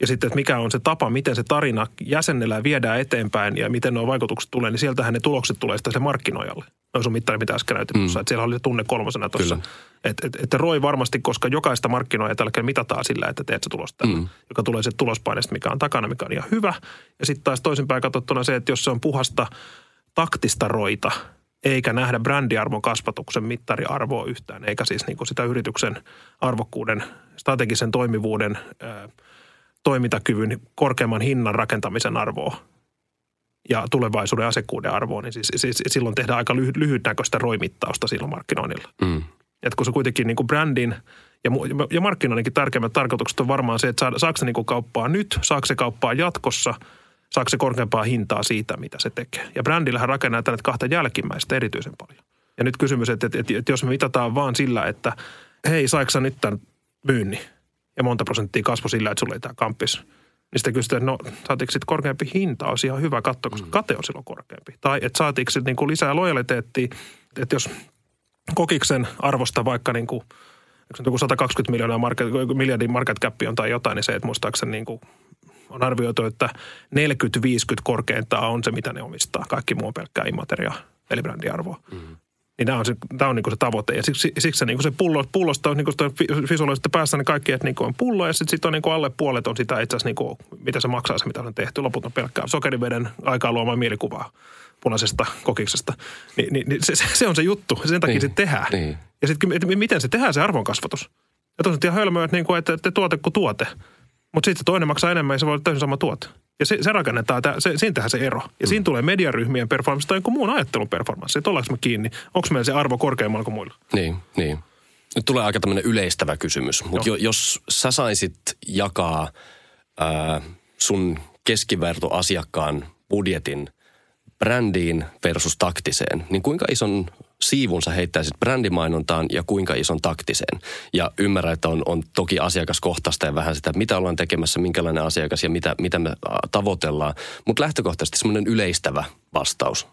Ja sitten, että mikä on se tapa, miten se tarina jäsennellään, viedään eteenpäin ja miten nuo vaikutukset tulee, niin sieltähän ne tulokset tulee sitten sille markkinoijalle. No sun mittari, mitä äsken näytin mm. että siellä oli se tunne kolmosena tuossa. Että et, et Roi varmasti, koska jokaista markkinoijaa tällä mitataan sillä, että teet se tulosta, mm. joka tulee se tulospaineesta, mikä on takana, mikä on ihan hyvä. Ja sitten taas toisinpäin katsottuna se, että jos se on puhasta taktista roita – eikä nähdä brändiarvon kasvatuksen mittariarvoa yhtään, eikä siis niin kuin sitä yrityksen arvokkuuden, strategisen toimivuuden, toimintakyvyn, korkeamman hinnan rakentamisen arvoa ja tulevaisuuden asekuuden arvoa, niin siis, siis silloin tehdään aika lyhy- lyhytnäköistä roimittausta silloin markkinoinnilla. Mm. Et kun se kuitenkin niin kuin brändin ja, ja markkinoinninkin tärkeimmät tarkoitukset on varmaan se, että saako se niin kauppaa nyt, saako se kauppaa jatkossa – saako se korkeampaa hintaa siitä, mitä se tekee. Ja brändillähän rakennetaan tänne kahta jälkimmäistä erityisen paljon. Ja nyt kysymys, että, että, että, että jos me mitataan vaan sillä, että hei, saiko nyt tämän myynni? Ja monta prosenttia kasvu sillä, että sulla ei tämä kamppis. Niin sitten kysytään, että no saatiinko sitten korkeampi hinta, olisi ihan hyvä katsoa, koska mm. kate on silloin korkeampi. Tai että saatiinko sitten niin lisää lojaliteettia, että jos kokiksen arvosta vaikka niin kuin, joku 120 miljoonaa market, miljardin market cap on tai jotain, niin se, että muistaakseni niin kuin on arvioitu, että 40-50 korkeintaan on se, mitä ne omistaa. Kaikki muu on pelkkää immateria, eli brändiarvoa. Mm. Niin tämä on se, tämä on niin se tavoite. Ja siksi, siksi se, niin se pullo, pullosta on niin visuaalisesti päässä, niin kaikki että niin on pullo ja sitten sit on niin kuin alle puolet on sitä itse asiassa, niin kuin, mitä se maksaa se, mitä on tehty. Loput on pelkkää sokeriveden aikaa luomaan mielikuvaa punaisesta kokiksesta. Ni, niin, niin se, se, on se juttu. Sen takia niin, se tehdään. Niin. Ja sitten miten se tehdään se arvonkasvatus. Ja tosiaan ihan hölmöä, että, niin kuin, että, että tuote kuin tuote. Mutta sitten toinen maksaa enemmän ja se voi olla täysin sama tuote. Ja se, se rakennetaan, se, siinähän se ero. Ja mm. siinä tulee mediaryhmien performance tai jonkun muun ajattelun performance. Että ollaanko me kiinni, onko meillä se arvo korkeammalla kuin muilla. Niin, niin. Nyt tulee aika tämmöinen yleistävä kysymys. Mutta jo, jos sä saisit jakaa ää, sun keskivertoasiakkaan budjetin brändiin versus taktiseen, niin kuinka ison siivunsa heittäisit brändimainontaan ja kuinka ison taktiseen. Ja ymmärrän, että on, on toki asiakaskohtaista ja vähän sitä, mitä ollaan tekemässä, minkälainen asiakas ja mitä, mitä me tavoitellaan. Mutta lähtökohtaisesti semmoinen yleistävä vastaus.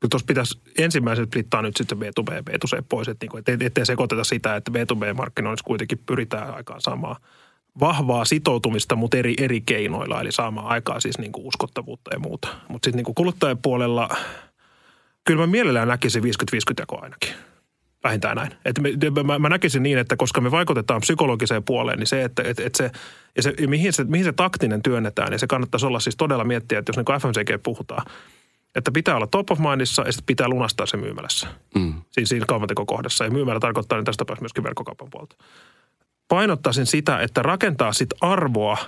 Kyllä tuossa pitäisi ensimmäiset splittaa nyt sitten B2B ja B2C pois, että niin ettei, ettei sekoiteta sitä, että B2B-markkinoissa kuitenkin pyritään aikaan saamaan vahvaa sitoutumista, mutta eri, eri keinoilla, eli saamaan aikaa siis niin kuin uskottavuutta ja muuta. Mutta sitten niin kuluttajapuolella – kyllä mä mielellään näkisin 50-50 jako ainakin. Vähintään näin. Et me, mä, mä, näkisin niin, että koska me vaikutetaan psykologiseen puoleen, niin se, että et, et se, ja se, mihin, se, mihin se taktinen työnnetään, niin se kannattaisi olla siis todella miettiä, että jos niin FMCG puhutaan, että pitää olla top of mindissa ja sitten pitää lunastaa se myymälässä. Mm. Siinä, siinä kaupantekokohdassa. Ja myymälä tarkoittaa niin tästä tapauksessa myöskin verkkokaupan puolta. Painottaisin sitä, että rakentaa sit arvoa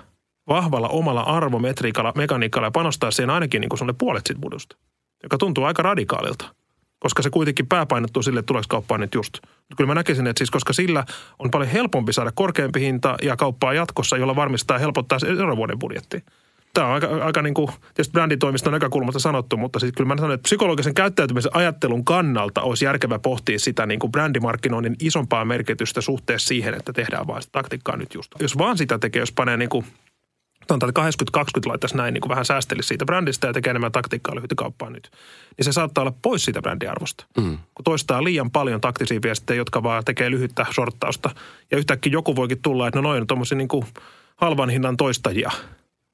vahvalla omalla arvometriikalla, mekaniikalla ja panostaa siihen ainakin niin kuin puolet siitä budusta joka tuntuu aika radikaalilta, koska se kuitenkin pääpainottuu sille, että tuleeko kauppaan nyt just. Kyllä mä näkisin, että siis koska sillä on paljon helpompi saada korkeampi hinta ja kauppaa jatkossa, jolla varmistaa ja helpottaa seuraavan vuoden budjetti. Tämä on aika, aika niin kuin, tietysti bränditoimiston näkökulmasta sanottu, mutta siis kyllä mä sanon, että psykologisen käyttäytymisen ajattelun kannalta olisi järkevä pohtia sitä niin kuin brändimarkkinoinnin isompaa merkitystä suhteessa siihen, että tehdään vain taktiikkaa nyt just. Jos vaan sitä tekee, jos panee niin kuin sanotaan, että 80-20 laittaisi näin niin kuin vähän säästelisi siitä brändistä ja tekee enemmän taktiikkaa lyhytkauppaa nyt, niin se saattaa olla pois siitä brändiarvosta. Mm. Kun toistaa liian paljon taktisia viestejä, jotka vaan tekee lyhyttä sorttausta. Ja yhtäkkiä joku voikin tulla, että no noin on tuommoisia niin kuin halvan hinnan toistajia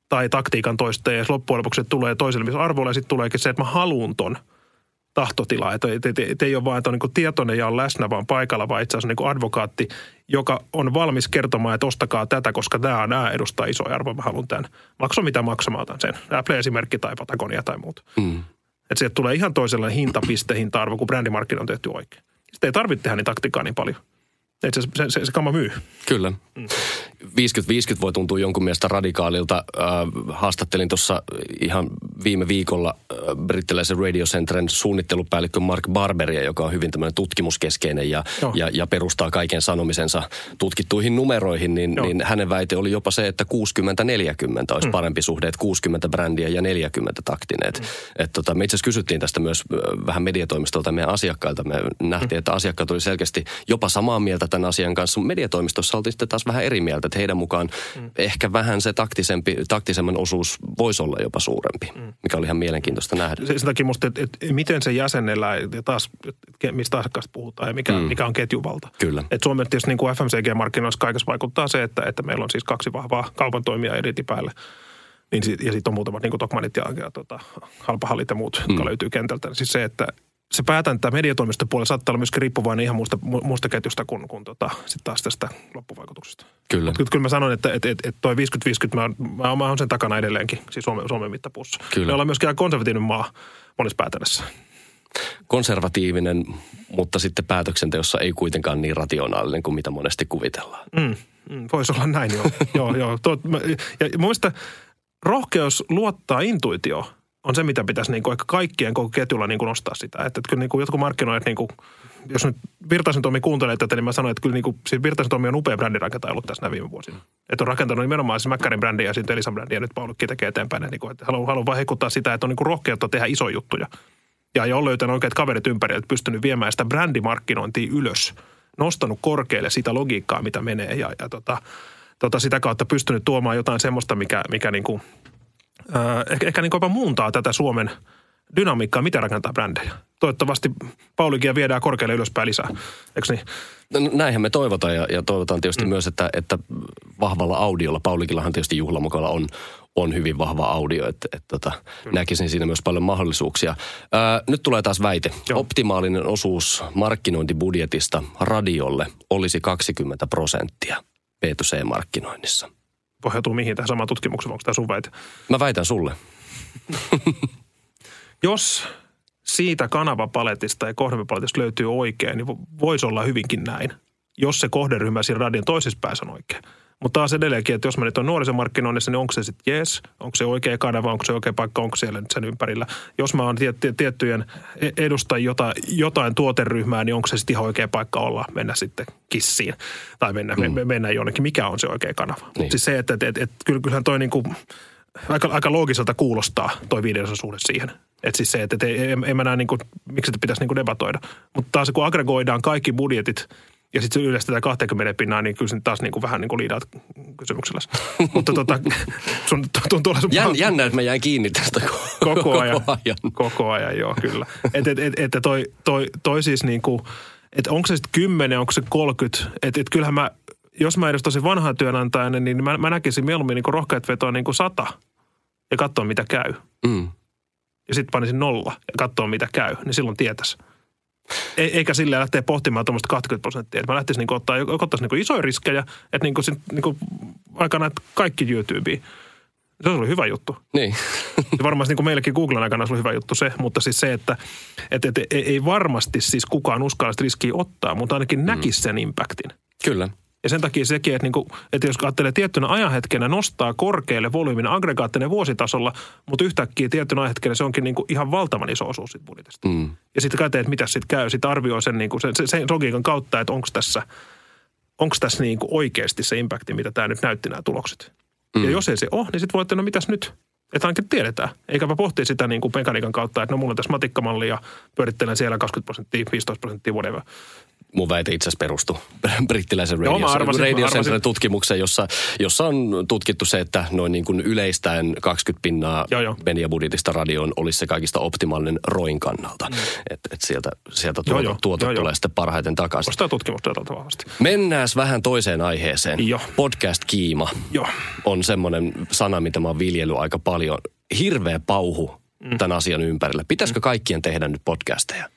tai taktiikan toistajia. Ja loppujen lopuksi tulee toiselle arvolle ja sitten tuleekin se, että mä haluun ton – tahtotila. Että et, et, et ei ole vain, että on niin tietoinen ja on läsnä, vaan paikalla, vaan itse asiassa niin advokaatti, joka on valmis kertomaan, että ostakaa tätä, koska tämä, nämä edustaa isoa arvoa, mä haluan tämän. Makso mitä maksamaan sen. Apple-esimerkki tai Patagonia tai muuta. Mm. Että sieltä tulee ihan toisenlainen hintapiste, hinta-arvo, kun brändimarkkina on tehty oikein. Sitten ei tarvitse tehdä niin taktiikkaa niin paljon. Että se, se, se, se kama myy. Kyllä. Mm. 50-50 voi tuntua jonkun mielestä radikaalilta. Äh, haastattelin tuossa ihan viime viikolla äh, brittiläisen Radio Centeren suunnittelupäällikkö Mark Barberia, joka on hyvin tämmöinen tutkimuskeskeinen ja, ja, ja perustaa kaiken sanomisensa tutkittuihin numeroihin, niin, niin hänen väite oli jopa se, että 60-40 olisi mm. parempi suhde, että 60 brändiä ja 40 taktineet. Mm. Et tota, me itse asiassa kysyttiin tästä myös äh, vähän mediatoimistolta meidän asiakkailta. Me nähtiin, mm. että asiakkaat oli selkeästi jopa samaa mieltä tämän asian kanssa. Mediatoimistossa oltiin sitten taas vähän eri mieltä että heidän mukaan mm. ehkä vähän se taktisempi, taktisemman osuus voisi olla jopa suurempi, mm. mikä oli ihan mielenkiintoista nähdä. Sen takia musta, että, että miten se jäsennellään ja taas, että mistä asiakkaasta puhutaan ja mikä, mm. mikä on ketjuvalta. Kyllä. Että Suomessa tietysti niin kuin FMCG-markkinoissa kaikessa vaikuttaa se, että, että meillä on siis kaksi vahvaa kaupan toimijaa eri päälle. Niin sit, ja sitten on muutamat niin kuin Tokmanit ja, ja tota, halpahallit ja muut, mm. jotka löytyy kentältä. Siis se, että se päätäntä mediatoimiston puolella saattaa olla myöskin riippuvainen ihan muusta, muusta ketjusta kuin, kuin tota, sit taas tästä loppuvaikutuksesta. Kyllä. Mutta kyllä mä sanon, että, että, että, että toi 50-50, mä, mä, mä olen sen takana edelleenkin, siis Suomen, Suomen mittapuussa. Kyllä. Me ollaan myöskin aika konservatiivinen maa monessa päätännässä. Konservatiivinen, mutta sitten päätöksenteossa ei kuitenkaan niin rationaalinen kuin mitä monesti kuvitellaan. Mm, mm, voisi olla näin, joo. joo, joo. Tuo, ja mun mielestä rohkeus luottaa intuitioon on se, mitä pitäisi niin kuin ehkä kaikkien koko ketjulla niin kuin nostaa sitä. Että, että kyllä niin kuin jotkut markkinoijat, niin kuin, jos nyt Virtasen Tomi kuuntelee tätä, niin mä sanoin, että kyllä niin kuin, siis Virtasen Tomi on upea brändinrakentaja ollut tässä viime vuosina. Että on rakentanut nimenomaan se Mäkkärin brändi ja sitten Elisan brändi ja nyt Paulukki tekee eteenpäin. Niin kuin, että haluan, haluan vaan heikuttaa sitä, että on niin kuin rohkeutta tehdä isoja juttuja. Ja, ja on löytänyt oikeat kaverit ympäri, että pystynyt viemään sitä brändimarkkinointia ylös. Nostanut korkealle sitä logiikkaa, mitä menee ja, ja tota, tota, sitä kautta pystynyt tuomaan jotain semmoista, mikä, mikä niin kuin ehkä, ehkä niin jopa muuntaa tätä Suomen dynamiikkaa, mitä rakentaa brändejä. Toivottavasti Paulikia viedään korkealle ylöspäin lisää, eikö niin? No, näinhän me toivotaan ja, ja toivotaan tietysti mm. myös, että, että vahvalla audiolla, Paulikillahan tietysti juhlamukalla on on hyvin vahva audio, että et, tota, näkisin siinä myös paljon mahdollisuuksia. Ää, nyt tulee taas väite. Joo. Optimaalinen osuus markkinointibudjetista radiolle olisi 20 prosenttia B2C-markkinoinnissa. Pohjautuu mihin tähän samaan tutkimukseen, onko tämä sun väite? Mä väitän sulle. Jos siitä kanavapaletista ja kohderyhmäpaletista löytyy oikein, niin vo- voisi olla hyvinkin näin, jos se kohderyhmä siinä radion toisessa päässä on oikein. Mutta taas edelleenkin, että jos mä nyt on nuorisomarkkinoinnissa, niin onko se sitten jees, onko se oikea kanava, onko se oikea paikka, onko siellä nyt sen ympärillä. Jos mä oon tiet, tiet, tiettyjen e- edustan jota, jotain tuoteryhmää, niin onko se sitten ihan oikea paikka olla, mennä sitten kissiin tai mennä, mm. me, mennä jonnekin. Mikä on se oikea kanava? Niin. Siis se, että et, et, et, kyllä- kyllähän toi niinku, aika, aika loogiselta kuulostaa toi viidesosa suhde siihen. Että siis se, että et, en, en mä näe niinku, miksi sitä pitäisi niinku debatoida. Mutta taas kun aggregoidaan kaikki budjetit ja sitten yleistetään 20 pinnaa, niin kyllä se taas niinku vähän niinku liidaat kysymyksellä. Mutta tota, sun tuntuu olla sun Jän, jännä, että mä jäin kiinni tästä koko, koko ajan. Koko ajan. Koko ajan, joo, kyllä. Että et, et, et toi, toi, toi siis niinku, että onko se sitten 10, onko se 30, että et kyllähän mä, jos mä edustaisin vanhaa työnantajana, niin mä, mä näkisin mieluummin niinku rohkeat vetoa niinku 100 ja katsoa mitä käy. Mm. Ja sitten panisin nolla ja katsoa mitä käy, niin silloin tietäisi. E- eikä silleen lähteä pohtimaan tuommoista 20 prosenttia. Että mä lähtisin niinku ottaa, joko ottaisi niinku isoja riskejä, että niinku, sit, niinku aikana että kaikki YouTubeen. Se ollut hyvä juttu. Niin. Ja varmasti niin kuin meillekin Googlen aikana olisi ollut hyvä juttu se, mutta siis se, että et, et, ei, varmasti siis kukaan uskalla sitä riskiä ottaa, mutta ainakin näkisi sen impactin. Kyllä. Ja sen takia sekin, että, niinku, että jos ajattelee tiettynä ajanhetkenä nostaa korkealle volyymin aggregaattinen vuositasolla, mutta yhtäkkiä tiettynä ajanhetkenä se onkin niinku ihan valtavan iso osuus siitä budjetista. Mm. Ja sitten käteen, että mitä sitten käy, sitten arvioi sen, niinku, sen, sen, sen logiikan kautta, että onko tässä, onko tässä niinku oikeasti se impacti, mitä tämä nyt näytti nämä tulokset. Mm. Ja jos ei se ole, niin sitten voi, että no mitäs nyt? Että ainakin tiedetään. Eikäpä pohtia sitä niin kuin mekaniikan kautta, että no mulla on tässä matikkamalli ja pyörittelen siellä 20 prosenttia, 15 prosenttia, whatever. Mun väite itse asiassa perustui brittiläisen Joo, Radio, mä arvasin, Radio. Centerin tutkimukseen, jossa, jossa on tutkittu se, että noin niin kuin yleistäen 20 pinnaa Joo, joo. mediabudjetista radioon olisi se kaikista optimaalinen roin kannalta. Mm. Että et sieltä, sieltä Joo, tuotot, joo. Joo, joo. tulee sitten parhaiten takaisin. Ostaa tutkimusdatalta vahvasti. Mennään vähän toiseen aiheeseen. Joo. Podcast-kiima Joo. on semmoinen sana, mitä mä oon viljellyt aika paljon. Hirveä pauhu mm. tämän asian ympärillä. Pitäisikö kaikkien tehdä nyt podcasteja?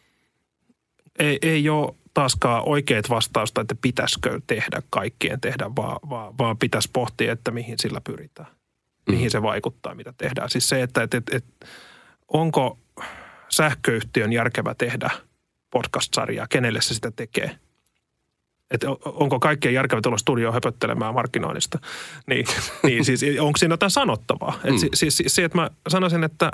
Ei, ei ole taaskaan oikeat vastausta, että pitäisikö tehdä kaikkien tehdä, vaan, vaan, vaan pitäisi pohtia, että mihin sillä pyritään. Mihin se vaikuttaa, mitä tehdään. Siis se, että et, et, et, onko sähköyhtiön järkevä tehdä podcast-sarjaa, kenelle se sitä tekee. Että on- onko kaikkien järkevä tulla studioon höpöttelemään markkinoinnista. Niin, niin siis onko siinä jotain sanottavaa? Et si, siis, siis se, että mä sanoisin, että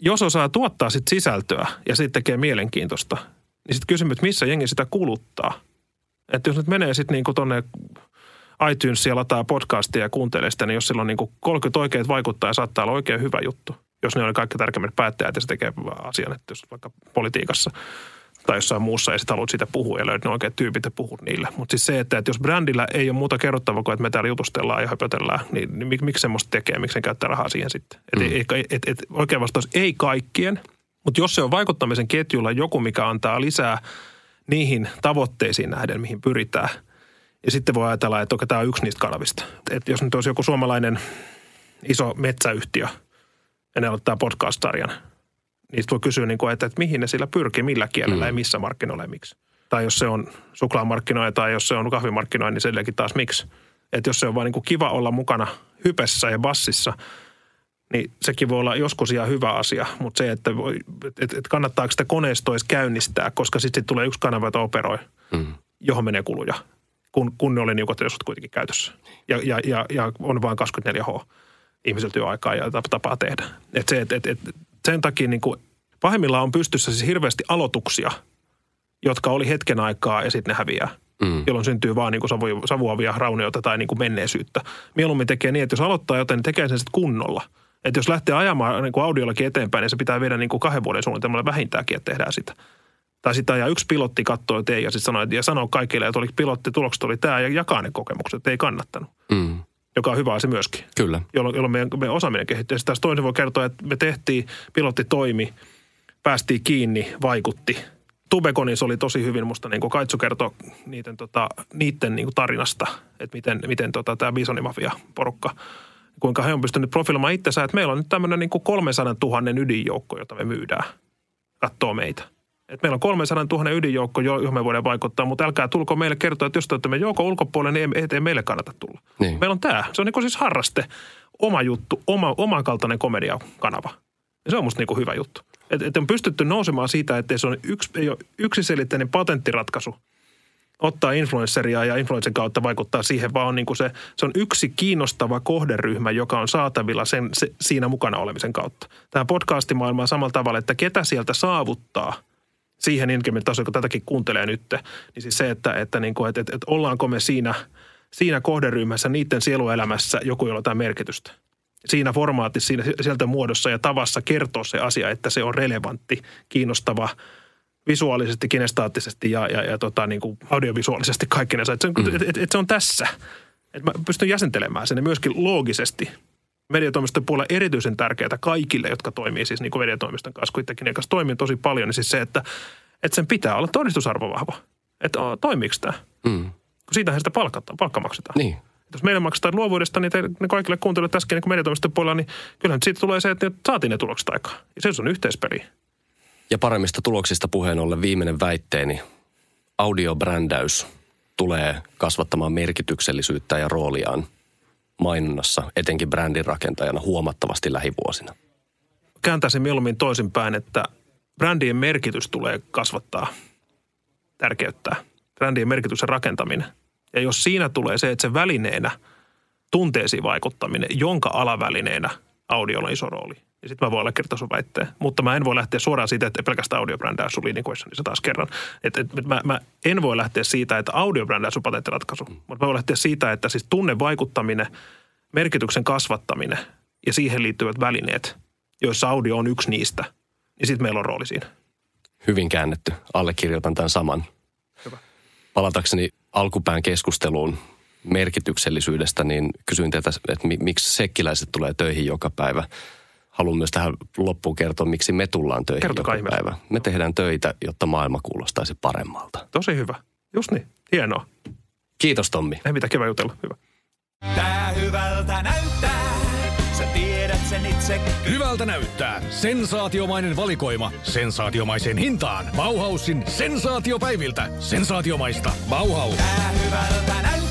jos osaa tuottaa sit sisältöä ja sitten tekee mielenkiintoista, niin sitten kysymys, että missä jengi sitä kuluttaa. Että jos nyt menee sitten niinku tonne iTunesia lataa podcastia ja kuuntelee sitä, niin jos sillä on niinku 30 oikeat vaikuttaa ja saattaa olla oikein hyvä juttu. Jos ne on kaikki tärkeimmät päättäjät ja se tekee asian, että jos vaikka politiikassa tai jossain muussa ja sitten haluat siitä puhua ja löydät ne oikeat tyypit ja puhut niille. Mutta siis se, että, että jos brändillä ei ole muuta kerrottavaa kuin, että me täällä jutustellaan ja höpötellään, niin, niin mik- miksi semmoista tekee, miksi sen käyttää rahaa siihen sitten? Et, mm. et, et, et, oikea vastaus ei kaikkien, mutta jos se on vaikuttamisen ketjulla joku, mikä antaa lisää niihin tavoitteisiin nähden, mihin pyritään, ja sitten voi ajatella, että okei, tämä on yksi niistä kanavista. Et jos nyt olisi joku suomalainen iso metsäyhtiö, ja ne aloittaa podcast-sarjan, niin sit voi kysyä, niin kuin, että, että mihin ne sillä pyrkii, millä kielellä mm. ja missä markkinoilla ja miksi. Tai jos se on suklaamarkkinoja tai jos se on kahvimarkkinoja, niin silläkin taas miksi. Että jos se on vaan niin kuin kiva olla mukana hypessä ja bassissa, niin sekin voi olla joskus ihan hyvä asia. Mutta se, että voi, et, et, kannattaako sitä koneistoa edes käynnistää, koska sitten sit tulee yksi kanava, jota operoi, mm. johon menee kuluja, kun, kun ne oli niukat resurssit kuitenkin käytössä. Ja, ja, ja, ja on vain 24H ihmisellä työaikaa ja tap- tapaa tehdä. Et se, et, et, et sen takia niin kuin, pahimmillaan on pystyssä siis hirveästi aloituksia, jotka oli hetken aikaa ja sitten ne häviää. Mm. Jolloin syntyy vaan niin kuin savu, savuavia raunioita tai niin kuin menneisyyttä. Mieluummin tekee niin, että jos aloittaa jotain, niin tekee sen sitten kunnolla. Että jos lähtee ajamaan niin kuin audiollakin eteenpäin, niin se pitää viedä niin kuin kahden vuoden suunnitelmalla vähintäänkin, että tehdään sitä. Tai sitten ajaa yksi pilotti kattoo tee ja sitten sanoo, ja sanoo kaikille, että oli pilotti, tulokset oli tämä ja jakaa ne kokemukset, että ei kannattanut. Mm. Joka on hyvä asia myöskin Kyllä. jolloin, jolloin meidän, meidän osaaminen kehittyy. Ja sitten taas toinen voi kertoa, että me tehtiin, pilotti toimi, päästiin kiinni, vaikutti. Tubekonissa oli tosi hyvin, musta niin kuin Kaitsu kertoi niiden, tota, niiden niin kuin tarinasta, että miten, miten tota, tämä Bisonimafia-porukka kuinka he on pystynyt profiloimaan itsensä, että meillä on nyt tämmöinen niin kuin 300 000 ydinjoukko, jota me myydään. Katsoo meitä. Et meillä on 300 000 ydinjoukko, johon me voidaan vaikuttaa, mutta älkää tulko meille kertoa, että jos te olette me joukon ulkopuolelle, niin ei, ei meille kannata tulla. Niin. Meillä on tämä. Se on niin siis harraste, oma juttu, oma, oman kaltainen komediakanava. Ja se on musta niin kuin hyvä juttu. Että et on pystytty nousemaan siitä, että se on yksi, ei ole yksiselitteinen patenttiratkaisu ottaa influenceria ja influencerin kautta vaikuttaa siihen, vaan on niin kuin se, se on yksi kiinnostava kohderyhmä, joka on saatavilla sen, se, siinä mukana olemisen kautta. Tämä podcastimaailma on samalla tavalla, että ketä sieltä saavuttaa – siihen inkemin tasoon, kun tätäkin kuuntelee nyt, niin siis se, että, että, niin kuin, että, että, että ollaanko me siinä, siinä kohderyhmässä, niiden sieluelämässä joku, jolla jotain merkitystä. Siinä formaatissa, siinä, sieltä muodossa ja tavassa kertoo se asia, että se on relevantti, kiinnostava, visuaalisesti, kinestaattisesti ja, ja, ja tota, niin kuin audiovisuaalisesti kaikkinensa. Että se, mm. et, et, et se on tässä. Että mä pystyn jäsentelemään sen ja myöskin loogisesti – mediatoimiston puolella erityisen tärkeää kaikille, jotka toimii siis niin kuin mediatoimiston kanssa, kuitenkin ja kanssa toimii tosi paljon, niin siis se, että, että sen pitää olla todistusarvo vahva. Että toimiiko tämä? Mm. Kun siitähän sitä palkataan, palkka maksetaan. Niin. Jos meille maksetaan luovuudesta, niin ne kaikille kuuntelijoille tässäkin niin mediatoimiston puolella, niin kyllähän siitä tulee se, että saatiin ne tulokset aikaan. Ja se on yhteispeli. Ja paremmista tuloksista puheen ollen viimeinen väitteeni. Audiobrändäys tulee kasvattamaan merkityksellisyyttä ja rooliaan – mainonnassa, etenkin brändin rakentajana huomattavasti lähivuosina? Kääntäisin mieluummin toisinpäin, että brändien merkitys tulee kasvattaa, tärkeyttää. Brändien merkityksen rakentaminen. Ja jos siinä tulee se, että se välineenä tunteisiin vaikuttaminen, jonka alavälineenä audiolla on iso rooli, ja sitten mä voin allekirjoittaa sun väitteen. Mutta mä en voi lähteä suoraan siitä, että pelkästään audiobrändää sun leading se taas kerran. Et, et, mä, mä, en voi lähteä siitä, että audiobrändää sun patenttiratkaisu. Mm. Mutta mä voin lähteä siitä, että siis tunnevaikuttaminen, merkityksen kasvattaminen ja siihen liittyvät välineet, joissa audio on yksi niistä, niin sitten meillä on rooli siinä. Hyvin käännetty. Allekirjoitan tämän saman. Hyvä. Palatakseni alkupään keskusteluun merkityksellisyydestä, niin kysyin teiltä, että miksi sekkiläiset tulee töihin joka päivä – haluan myös tähän loppuun kertoa, miksi me tullaan töihin Kertokaa joka päivä. Me tehdään töitä, jotta maailma kuulostaisi paremmalta. Tosi hyvä. Just niin. Hienoa. Kiitos Tommi. Ei mitään, kiva jutella. Hyvä. Tää hyvältä näyttää. Sä tiedät sen itse. Hyvältä näyttää. Sensaatiomainen valikoima. Sensaatiomaiseen hintaan. Bauhausin sensaatiopäiviltä. Sensaatiomaista. Bauhaus. Tää hyvältä näyttää